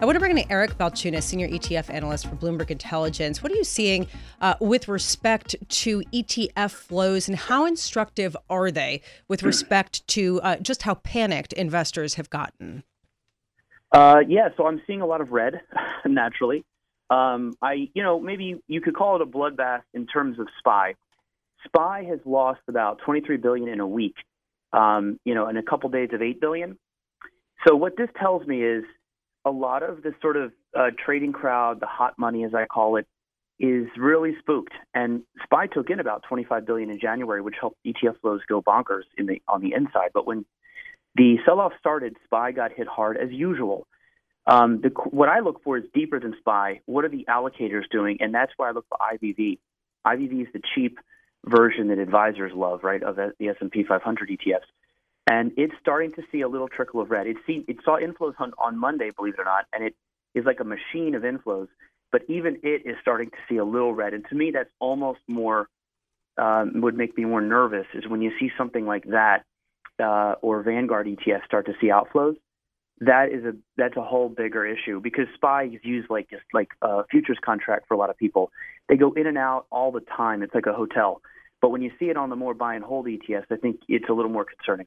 I want to bring in Eric Balchunas, senior ETF analyst for Bloomberg Intelligence. What are you seeing uh, with respect to ETF flows, and how instructive are they with respect to uh, just how panicked investors have gotten? Uh, yeah, so I'm seeing a lot of red, naturally. Um, I, you know, maybe you could call it a bloodbath in terms of SPY. SPY has lost about 23 billion in a week. Um, you know, in a couple days of 8 billion. So what this tells me is a lot of the sort of uh, trading crowd, the hot money as I call it, is really spooked. And SPY took in about 25 billion in January, which helped ETF flows go bonkers in the on the inside. But when the sell-off started, SPY got hit hard as usual. Um, the, what I look for is deeper than SPY. What are the allocators doing? And that's why I look for IVV. IVV is the cheap version that advisors love, right, of the S&P 500 ETFs and it's starting to see a little trickle of red. It it saw inflows on, on Monday, believe it or not, and it is like a machine of inflows. But even it is starting to see a little red, and to me, that's almost more um, would make me more nervous. Is when you see something like that uh, or Vanguard ETFs start to see outflows. That is a that's a whole bigger issue because SPY is used like just like a futures contract for a lot of people. They go in and out all the time. It's like a hotel. But when you see it on the more buy and hold ETFs, I think it's a little more concerning.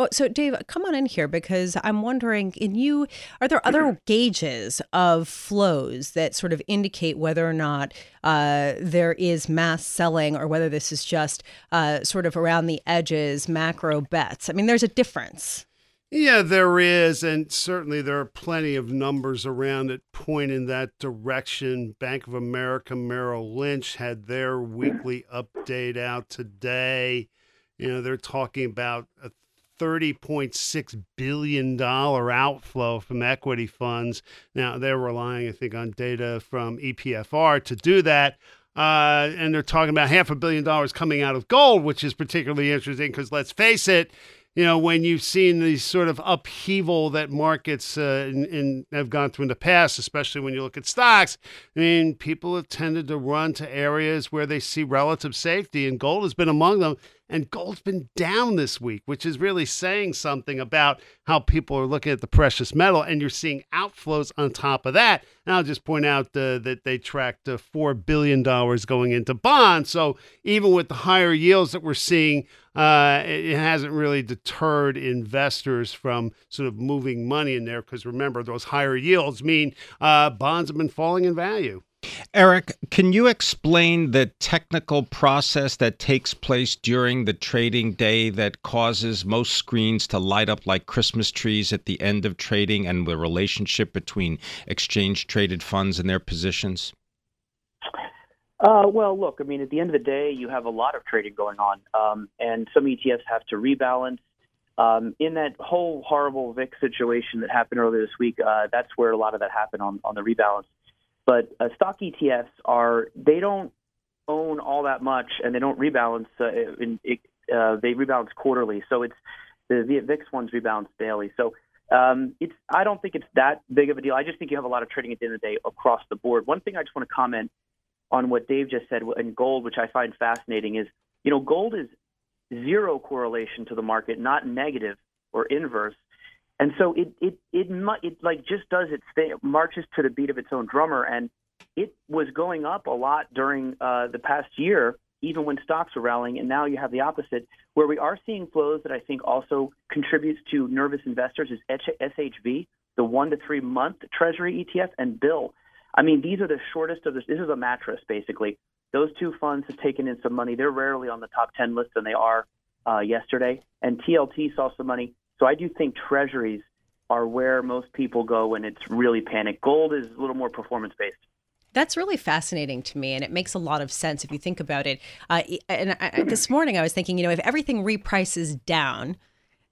Oh, so Dave, come on in here because I'm wondering, in you, are there other gauges of flows that sort of indicate whether or not uh, there is mass selling or whether this is just uh, sort of around the edges macro bets? I mean, there's a difference. Yeah, there is, and certainly there are plenty of numbers around that point in that direction. Bank of America Merrill Lynch had their weekly update out today. You know, they're talking about a $30.6 billion outflow from equity funds. Now, they're relying, I think, on data from EPFR to do that. Uh, and they're talking about half a billion dollars coming out of gold, which is particularly interesting because let's face it, you know, when you've seen these sort of upheaval that markets uh, in, in, have gone through in the past, especially when you look at stocks, I mean, people have tended to run to areas where they see relative safety, and gold has been among them. And gold's been down this week, which is really saying something about how people are looking at the precious metal. And you're seeing outflows on top of that. And I'll just point out uh, that they tracked uh, $4 billion going into bonds. So even with the higher yields that we're seeing, uh, it hasn't really deterred investors from sort of moving money in there because remember, those higher yields mean uh, bonds have been falling in value. Eric, can you explain the technical process that takes place during the trading day that causes most screens to light up like Christmas trees at the end of trading and the relationship between exchange traded funds and their positions? Uh, well, look, I mean, at the end of the day, you have a lot of trading going on, um, and some ETFs have to rebalance. Um, in that whole horrible VIX situation that happened earlier this week, uh, that's where a lot of that happened on, on the rebalance. But uh, stock ETFs are they don't own all that much, and they don't rebalance. Uh, in, uh, they rebalance quarterly, so it's the, the VIX ones rebalance daily. So um, it's I don't think it's that big of a deal. I just think you have a lot of trading at the end of the day across the board. One thing I just want to comment on what Dave just said in gold, which I find fascinating, is you know gold is zero correlation to the market, not negative or inverse. And so it it it it like just does its thing, marches to the beat of its own drummer, and it was going up a lot during uh, the past year, even when stocks were rallying. And now you have the opposite, where we are seeing flows that I think also contributes to nervous investors is SHV, the one to three month Treasury ETF, and BIL. I mean, these are the shortest of this. This is a mattress, basically. Those two funds have taken in some money. They're rarely on the top 10 list, and they are uh, yesterday. And TLT saw some money. So I do think treasuries are where most people go when it's really panic. Gold is a little more performance based. That's really fascinating to me, and it makes a lot of sense if you think about it. Uh, and I, this morning, I was thinking, you know, if everything reprices down,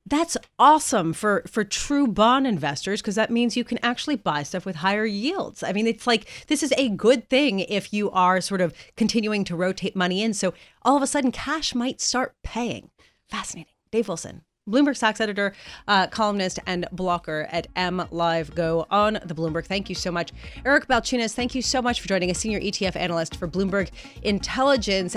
That's awesome for for true bond investors because that means you can actually buy stuff with higher yields. I mean, it's like this is a good thing if you are sort of continuing to rotate money in. So all of a sudden, cash might start paying. Fascinating. Dave Wilson, Bloomberg stocks editor, uh, columnist, and blocker at M Live Go on the Bloomberg. Thank you so much. Eric Balchunas, thank you so much for joining us, senior ETF analyst for Bloomberg Intelligence.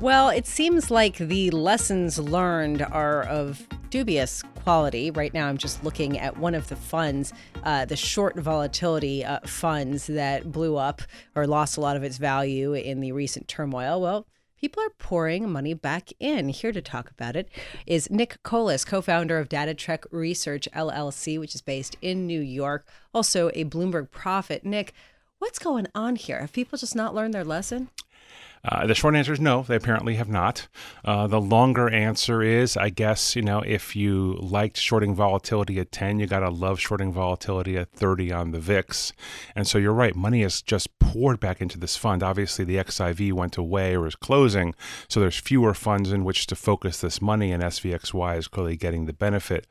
Well, it seems like the lessons learned are of dubious quality. Right now, I'm just looking at one of the funds, uh, the short volatility uh, funds that blew up or lost a lot of its value in the recent turmoil. Well, people are pouring money back in. Here to talk about it is Nick Colas, co founder of DataTrek Research LLC, which is based in New York, also a Bloomberg prophet. Nick, what's going on here? Have people just not learned their lesson? Uh, the short answer is no, they apparently have not. Uh, the longer answer is, I guess, you know, if you liked shorting volatility at 10, you got to love shorting volatility at 30 on the VIX. And so you're right, money has just poured back into this fund. Obviously, the XIV went away or is closing, so there's fewer funds in which to focus this money, and SVXY is clearly getting the benefit.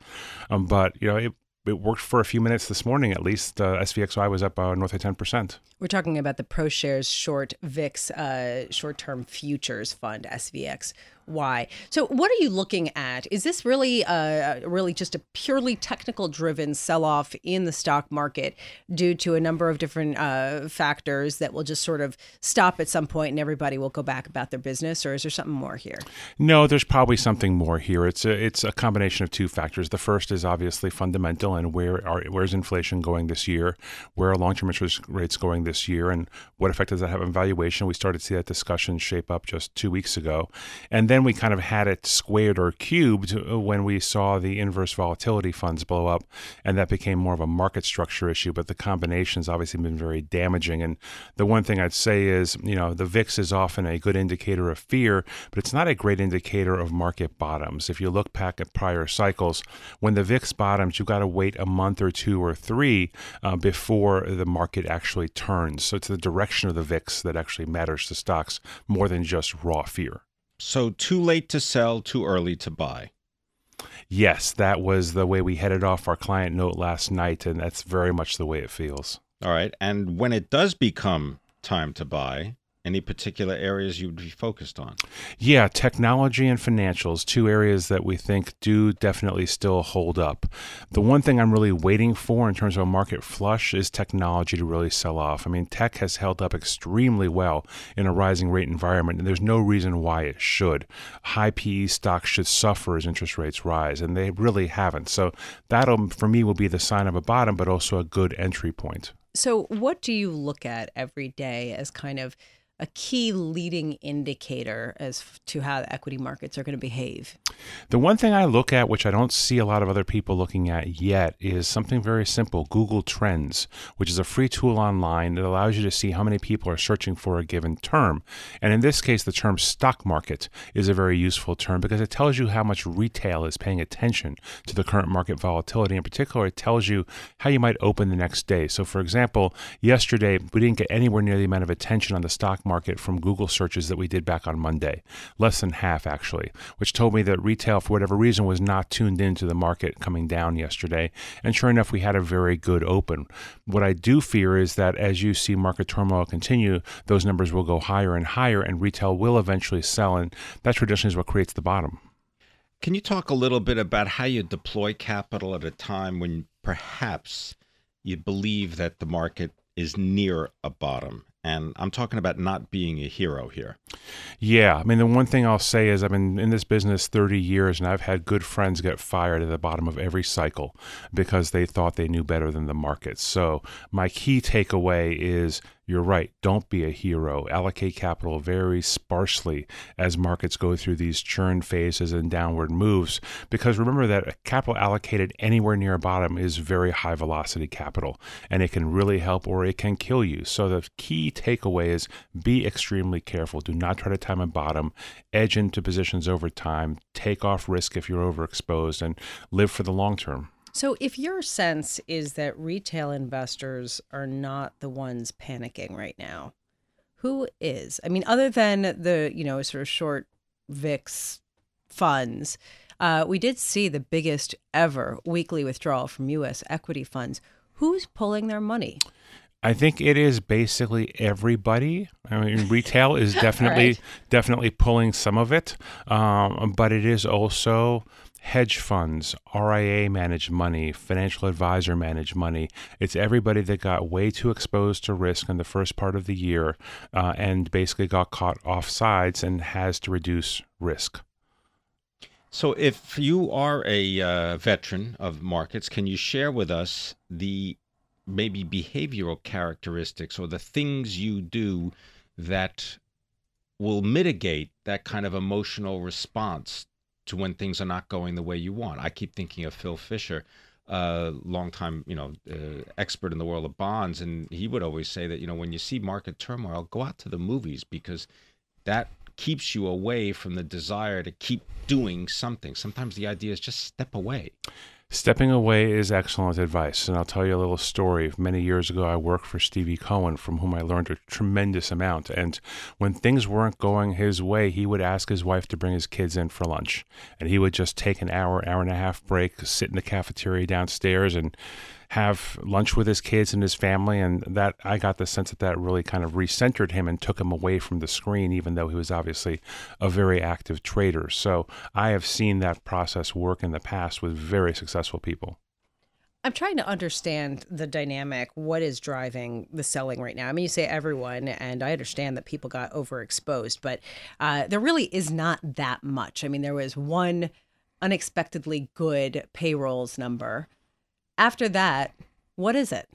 Um, but, you know, it, it worked for a few minutes this morning at least. Uh, SVXY was up uh, north of 10%. We're talking about the ProShares Short VIX uh, Short Term Futures Fund, SVX why. So, what are you looking at? Is this really, uh, really just a purely technical driven sell off in the stock market due to a number of different uh, factors that will just sort of stop at some point and everybody will go back about their business, or is there something more here? No, there's probably something more here. It's a it's a combination of two factors. The first is obviously fundamental, and where are where's inflation going this year? Where are long term interest rates going this year, and what effect does that have on valuation? We started to see that discussion shape up just two weeks ago, and then then we kind of had it squared or cubed uh, when we saw the inverse volatility funds blow up, and that became more of a market structure issue. But the combination's obviously been very damaging. And the one thing I'd say is, you know, the VIX is often a good indicator of fear, but it's not a great indicator of market bottoms. If you look back at prior cycles, when the VIX bottoms, you've got to wait a month or two or three uh, before the market actually turns. So it's the direction of the VIX that actually matters to stocks more than just raw fear. So, too late to sell, too early to buy. Yes, that was the way we headed off our client note last night, and that's very much the way it feels. All right. And when it does become time to buy, any particular areas you'd be focused on? Yeah, technology and financials, two areas that we think do definitely still hold up. The one thing I'm really waiting for in terms of a market flush is technology to really sell off. I mean, tech has held up extremely well in a rising rate environment, and there's no reason why it should. High PE stocks should suffer as interest rates rise, and they really haven't. So that'll, for me, will be the sign of a bottom, but also a good entry point. So, what do you look at every day as kind of a key leading indicator as to how the equity markets are going to behave? The one thing I look at, which I don't see a lot of other people looking at yet, is something very simple Google Trends, which is a free tool online that allows you to see how many people are searching for a given term. And in this case, the term stock market is a very useful term because it tells you how much retail is paying attention to the current market volatility. In particular, it tells you how you might open the next day. So, for example, yesterday we didn't get anywhere near the amount of attention on the stock market from Google searches that we did back on Monday, less than half actually, which told me that retail, for whatever reason, was not tuned into the market coming down yesterday. And sure enough, we had a very good open. What I do fear is that as you see market turmoil continue, those numbers will go higher and higher, and retail will eventually sell. And that traditionally is what creates the bottom. Can you talk a little bit about how you deploy capital at a time when perhaps you believe that the market is near a bottom? And I'm talking about not being a hero here. Yeah. I mean, the one thing I'll say is I've been in this business 30 years and I've had good friends get fired at the bottom of every cycle because they thought they knew better than the market. So, my key takeaway is you're right. Don't be a hero. Allocate capital very sparsely as markets go through these churn phases and downward moves. Because remember that capital allocated anywhere near a bottom is very high velocity capital and it can really help or it can kill you. So the key takeaway is be extremely careful. Do not try to time a bottom, edge into positions over time, take off risk if you're overexposed, and live for the long term. So, if your sense is that retail investors are not the ones panicking right now, who is? I mean, other than the, you know, sort of short VIX funds, uh, we did see the biggest ever weekly withdrawal from U.S. equity funds. Who's pulling their money? I think it is basically everybody. I mean, retail is definitely right. definitely pulling some of it, um, but it is also hedge funds, RIA managed money, financial advisor managed money. It's everybody that got way too exposed to risk in the first part of the year uh, and basically got caught off sides and has to reduce risk. So, if you are a uh, veteran of markets, can you share with us the maybe behavioral characteristics or the things you do that will mitigate that kind of emotional response to when things are not going the way you want. I keep thinking of Phil Fisher, a uh, longtime, you know, uh, expert in the world of bonds, and he would always say that you know when you see market turmoil, go out to the movies because that keeps you away from the desire to keep doing something. Sometimes the idea is just step away. Stepping away is excellent advice. And I'll tell you a little story. Many years ago, I worked for Stevie Cohen, from whom I learned a tremendous amount. And when things weren't going his way, he would ask his wife to bring his kids in for lunch. And he would just take an hour, hour and a half break, sit in the cafeteria downstairs, and have lunch with his kids and his family. And that I got the sense that that really kind of recentered him and took him away from the screen, even though he was obviously a very active trader. So I have seen that process work in the past with very successful people. I'm trying to understand the dynamic. What is driving the selling right now? I mean, you say everyone, and I understand that people got overexposed, but uh, there really is not that much. I mean, there was one unexpectedly good payrolls number after that, what is it?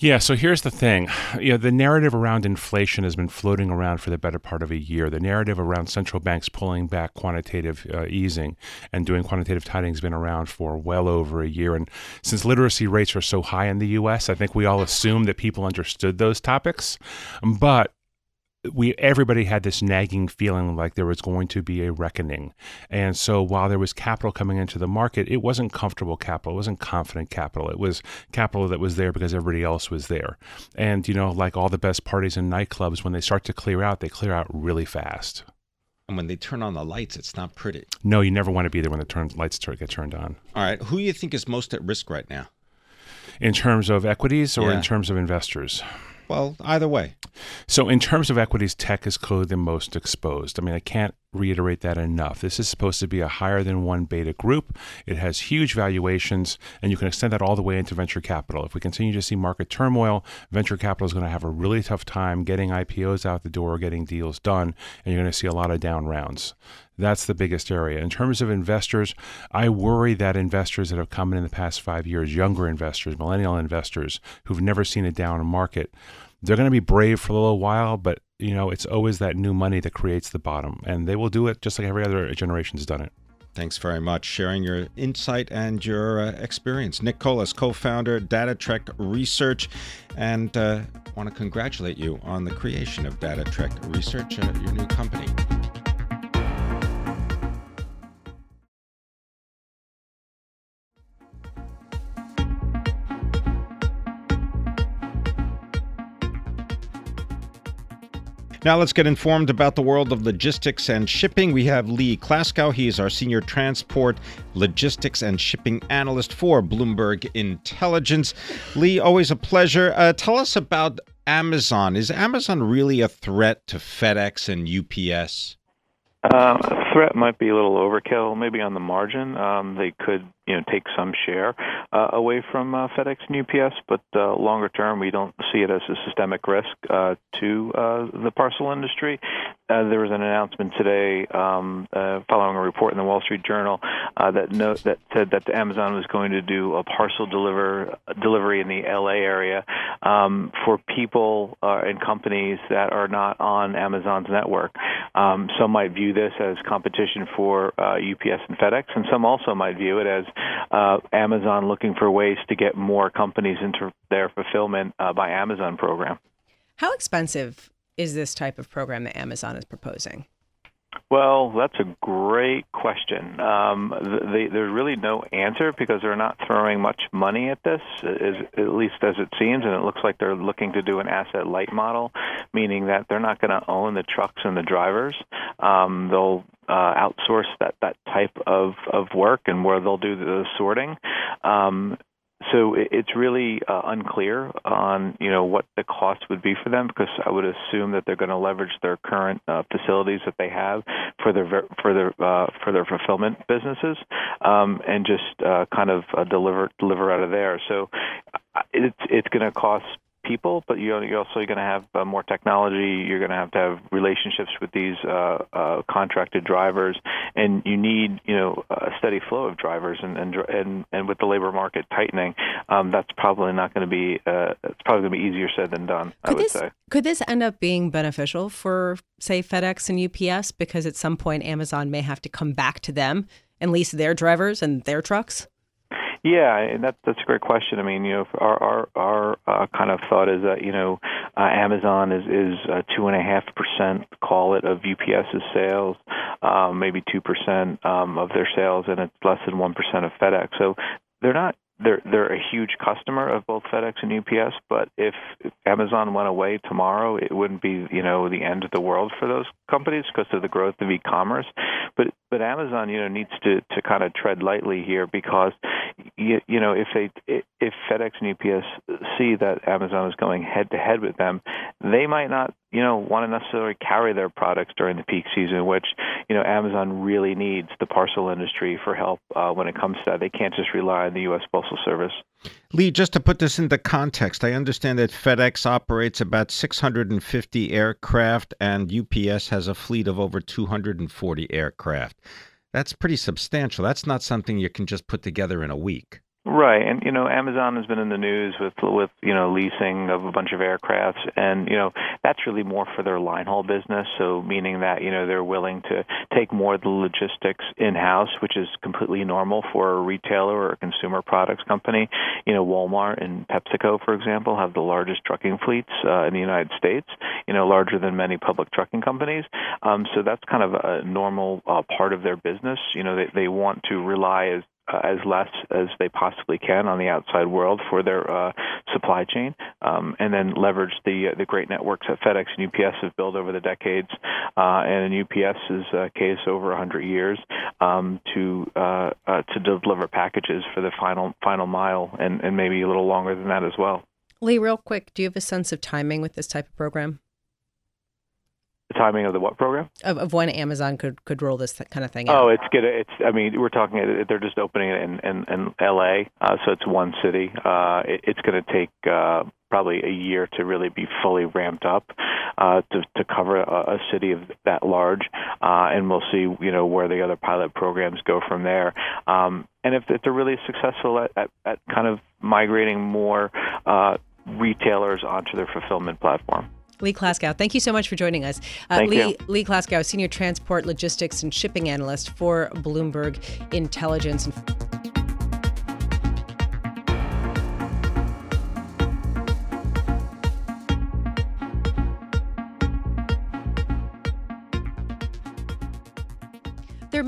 Yeah, so here's the thing. You know, the narrative around inflation has been floating around for the better part of a year. The narrative around central banks pulling back quantitative uh, easing and doing quantitative tightening has been around for well over a year. And since literacy rates are so high in the US, I think we all assumed that people understood those topics. But we everybody had this nagging feeling like there was going to be a reckoning. And so while there was capital coming into the market, it wasn't comfortable capital, it wasn't confident capital. It was capital that was there because everybody else was there. And you know, like all the best parties and nightclubs when they start to clear out, they clear out really fast. And when they turn on the lights, it's not pretty. No, you never want to be there when the turn, lights get turned on. All right, who do you think is most at risk right now? In terms of equities or yeah. in terms of investors? Well, either way. So, in terms of equities, tech is clearly the most exposed. I mean, I can't reiterate that enough. This is supposed to be a higher than one beta group. It has huge valuations, and you can extend that all the way into venture capital. If we continue to see market turmoil, venture capital is going to have a really tough time getting IPOs out the door, getting deals done, and you're going to see a lot of down rounds. That's the biggest area. In terms of investors, I worry that investors that have come in in the past five years, younger investors, millennial investors who've never seen a down market, they're going to be brave for a little while, but you know it's always that new money that creates the bottom, and they will do it just like every other generation's done it. Thanks very much sharing your insight and your uh, experience. Nick Colas, co-founder DataTrek Research, and uh, want to congratulate you on the creation of DataTrek Research, uh, your new company. Now let's get informed about the world of logistics and shipping. We have Lee Klaskow. He is our senior transport, logistics, and shipping analyst for Bloomberg Intelligence. Lee, always a pleasure. Uh, tell us about Amazon. Is Amazon really a threat to FedEx and UPS? Uh, threat might be a little overkill, maybe on the margin. Um, they could you know take some share uh, away from uh, FedEx and UPS, but uh, longer term we don't see it as a systemic risk uh, to uh, the parcel industry. Uh, there was an announcement today um, uh, following a report in the Wall Street Journal uh, that that said that Amazon was going to do a parcel deliver delivery in the LA area um, for people uh, and companies that are not on Amazon's network. Um, some might view this as competition for uh, UPS and FedEx, and some also might view it as uh, Amazon looking for ways to get more companies into their fulfillment uh, by Amazon program. How expensive is this type of program that Amazon is proposing? Well, that's a great question. Um, they, there's really no answer because they're not throwing much money at this, at least as it seems, and it looks like they're looking to do an asset light model, meaning that they're not going to own the trucks and the drivers. Um, they'll uh, outsource that that type of of work and where they'll do the sorting. Um, so it's really uh, unclear on you know what the cost would be for them because I would assume that they're going to leverage their current uh, facilities that they have for their for their uh, for their fulfillment businesses um, and just uh, kind of uh, deliver deliver out of there. So uh, it's it's going to cost people, but you're, you're also going to have uh, more technology. You're going to have to have relationships with these uh, uh, contracted drivers, and you need you know a steady flow of drivers. And and and, and with the labor market tightening, um, that's probably not going to be uh, it's probably going to be easier said than done. Could I would this, say. Could this end up being beneficial for say FedEx and UPS because at some point Amazon may have to come back to them and lease their drivers and their trucks? Yeah, and that that's a great question. I mean, you know, our our our uh, kind of thought is that you know, uh, Amazon is is two and a half percent, call it, of UPS's sales, um, maybe two percent um, of their sales, and it's less than one percent of FedEx. So they're not they're they're a huge customer of both FedEx and UPS. But if, Amazon went away tomorrow, it wouldn't be you know the end of the world for those companies because of the growth of e-commerce. But but Amazon you know needs to to kind of tread lightly here because you, you know if they if FedEx and UPS see that Amazon is going head to head with them, they might not you know want to necessarily carry their products during the peak season, which you know Amazon really needs the parcel industry for help uh, when it comes to that. They can't just rely on the U.S. Postal Service. Lee, just to put this into context, I understand that FedEx operates about 650 aircraft and UPS has a fleet of over 240 aircraft. That's pretty substantial. That's not something you can just put together in a week. Right, and you know, Amazon has been in the news with with you know leasing of a bunch of aircrafts, and you know that's really more for their line haul business. So meaning that you know they're willing to take more of the logistics in house, which is completely normal for a retailer or a consumer products company. You know, Walmart and PepsiCo, for example, have the largest trucking fleets uh, in the United States. You know, larger than many public trucking companies. Um, so that's kind of a normal uh, part of their business. You know, they they want to rely as uh, as less as they possibly can on the outside world for their uh, supply chain, um, and then leverage the uh, the great networks that FedEx and UPS have built over the decades, uh, and in UPS's uh, case over 100 years, um, to to deliver packages for the final final mile, and, and maybe a little longer than that as well. Lee, real quick, do you have a sense of timing with this type of program? The timing of the what program? Of, of when Amazon could could roll this kind of thing out? Oh, it's good. It's. I mean, we're talking. They're just opening it in in, in L.A. Uh, so it's one city. Uh, it, it's going to take. Uh, probably a year to really be fully ramped up uh, to, to cover a, a city of that large, uh, and we'll see, you know, where the other pilot programs go from there. Um, and if, if they're really successful at, at, at kind of migrating more uh, retailers onto their fulfillment platform. Lee Klaskow, thank you so much for joining us. Uh, Lee, you. Lee Klaskow, Senior Transport, Logistics, and Shipping Analyst for Bloomberg Intelligence.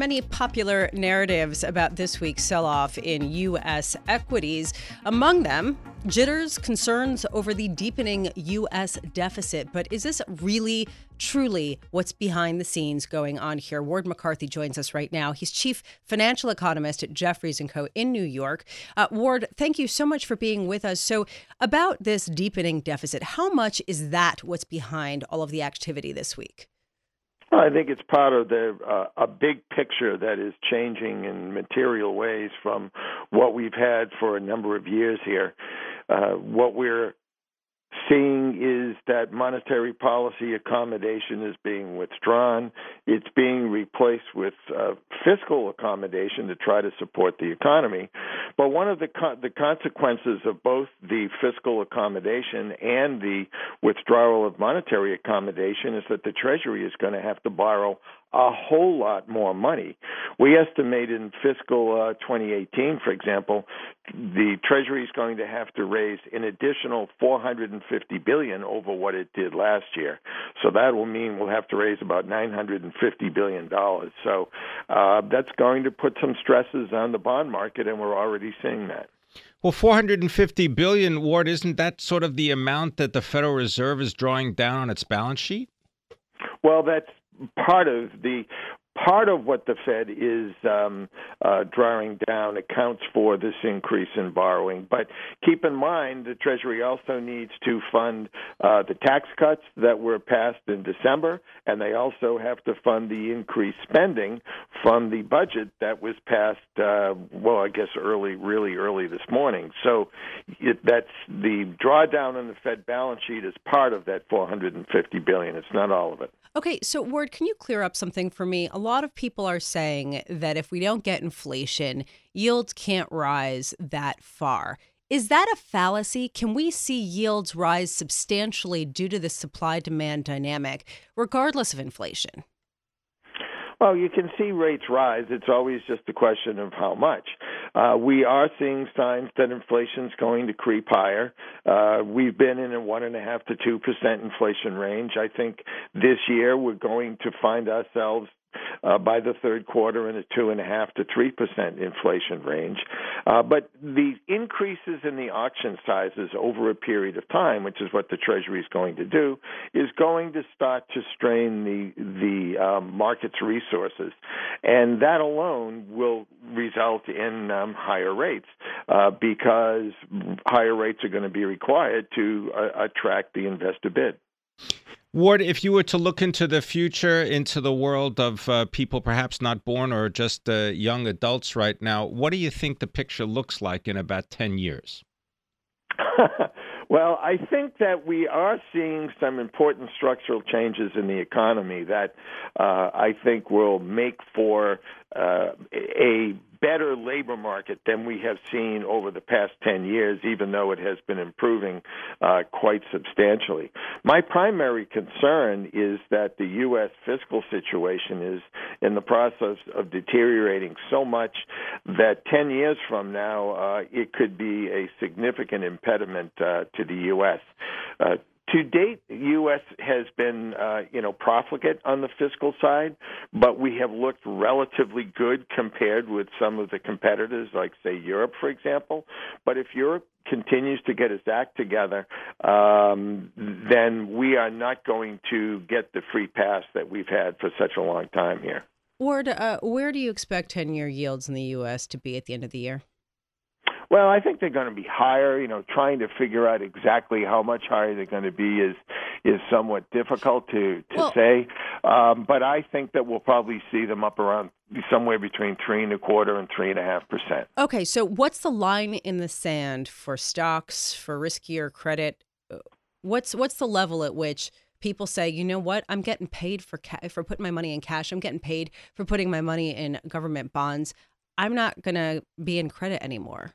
Many popular narratives about this week's sell off in U.S. equities. Among them, jitters, concerns over the deepening U.S. deficit. But is this really, truly what's behind the scenes going on here? Ward McCarthy joins us right now. He's chief financial economist at Jefferies & Co. in New York. Uh, Ward, thank you so much for being with us. So, about this deepening deficit, how much is that what's behind all of the activity this week? I think it's part of the uh, a big picture that is changing in material ways from what we've had for a number of years here. Uh, what we're seeing is that monetary policy accommodation is being withdrawn. It's being replaced with uh, fiscal accommodation to try to support the economy. But one of the co- the consequences of both the fiscal accommodation and the withdrawal of monetary accommodation is that the Treasury is going to have to borrow a whole lot more money. We estimate in fiscal uh, 2018, for example, the Treasury is going to have to raise an additional 450 billion over what it did last year. So that will mean we'll have to raise about 950 billion dollars. So uh, that's going to put some stresses on the bond market, and we're already seeing that. Well, 450 billion, Ward, isn't that sort of the amount that the Federal Reserve is drawing down on its balance sheet? Well, that's part of the part of what the Fed is um, uh, drawing down accounts for this increase in borrowing. But keep in mind, the Treasury also needs to fund uh, the tax cuts that were passed in December, and they also have to fund the increased spending from the budget that was passed. Uh, well, I guess early, really early this morning. So it, that's the drawdown on the Fed balance sheet is part of that 450 billion. It's not all of it. Okay, so Ward, can you clear up something for me? A lot of people are saying that if we don't get inflation, yields can't rise that far. Is that a fallacy? Can we see yields rise substantially due to the supply demand dynamic, regardless of inflation? Well, you can see rates rise. It's always just a question of how much. Uh, we are seeing signs that inflation is going to creep higher. Uh, we've been in a one and a half to two percent inflation range. I think this year we're going to find ourselves uh, by the third quarter in a two and a half to three percent inflation range. Uh, but the increases in the auction sizes over a period of time, which is what the Treasury is going to do, is going to start to strain the the um, market's resources, and that alone will result in um, higher rates uh, because higher rates are going to be required to uh, attract the investor bid. Ward, if you were to look into the future, into the world of uh, people perhaps not born or just uh, young adults right now, what do you think the picture looks like in about 10 years? well, I think that we are seeing some important structural changes in the economy that uh, I think will make for uh, a better labor market than we have seen over the past 10 years, even though it has been improving uh, quite substantially. My primary concern is that the U.S. fiscal situation is in the process of deteriorating so much that 10 years from now, uh, it could be a significant impediment uh, to the U.S. To date, the U.S. has been, uh, you know, profligate on the fiscal side, but we have looked relatively good compared with some of the competitors, like say Europe, for example. But if Europe continues to get its act together, um, then we are not going to get the free pass that we've had for such a long time here. Ward, uh, where do you expect 10 year yields in the U.S. to be at the end of the year? Well, I think they're going to be higher. You know, trying to figure out exactly how much higher they're going to be is is somewhat difficult to to well, say. Um, but I think that we'll probably see them up around somewhere between three and a quarter and three and a half percent. Okay, so what's the line in the sand for stocks for riskier credit? What's what's the level at which people say, you know what, I'm getting paid for ca- for putting my money in cash. I'm getting paid for putting my money in government bonds. I'm not going to be in credit anymore.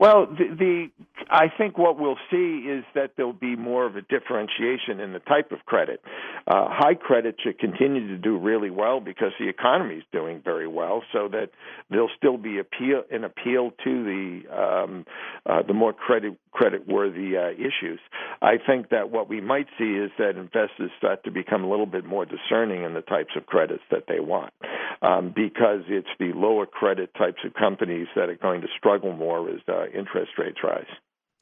Well, the, the I think what we'll see is that there'll be more of a differentiation in the type of credit. Uh, high credit should continue to do really well because the economy is doing very well, so that there'll still be appeal an appeal to the um, uh, the more credit credit worthy uh, issues. I think that what we might see is that investors start to become a little bit more discerning in the types of credits that they want, um, because it's the lower credit types of companies that are going to struggle more as uh, interest rates rise.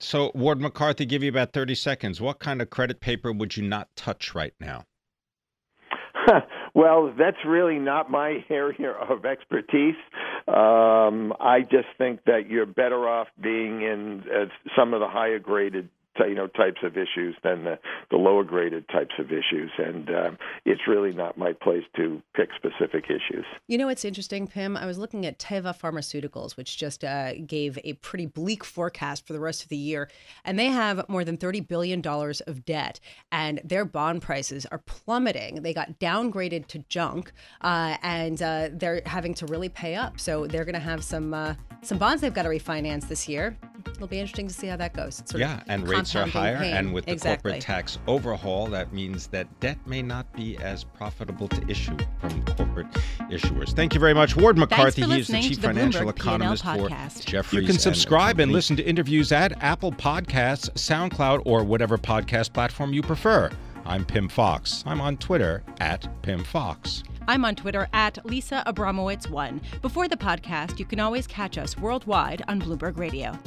So, Ward McCarthy, give you about 30 seconds. What kind of credit paper would you not touch right now? well, that's really not my area of expertise. Um, I just think that you're better off being in uh, some of the higher graded you know types of issues than the, the lower graded types of issues, and um, it's really not my place to pick specific issues. You know, it's interesting, Pim. I was looking at Teva Pharmaceuticals, which just uh, gave a pretty bleak forecast for the rest of the year, and they have more than thirty billion dollars of debt, and their bond prices are plummeting. They got downgraded to junk, uh, and uh, they're having to really pay up. So they're going to have some uh, some bonds they've got to refinance this year. It'll be interesting to see how that goes. yeah, and rates rates are higher, pain. and with the exactly. corporate tax overhaul, that means that debt may not be as profitable to issue from corporate issuers. Thank you very much, Ward McCarthy. He is the chief the financial Bloomberg P&L economist for podcast. Jefferies. You can subscribe and Company. listen to interviews at Apple Podcasts, SoundCloud, or whatever podcast platform you prefer. I'm Pim Fox. I'm on Twitter at Pim Fox. I'm on Twitter at Lisa Abramowicz1. Before the podcast, you can always catch us worldwide on Bloomberg Radio.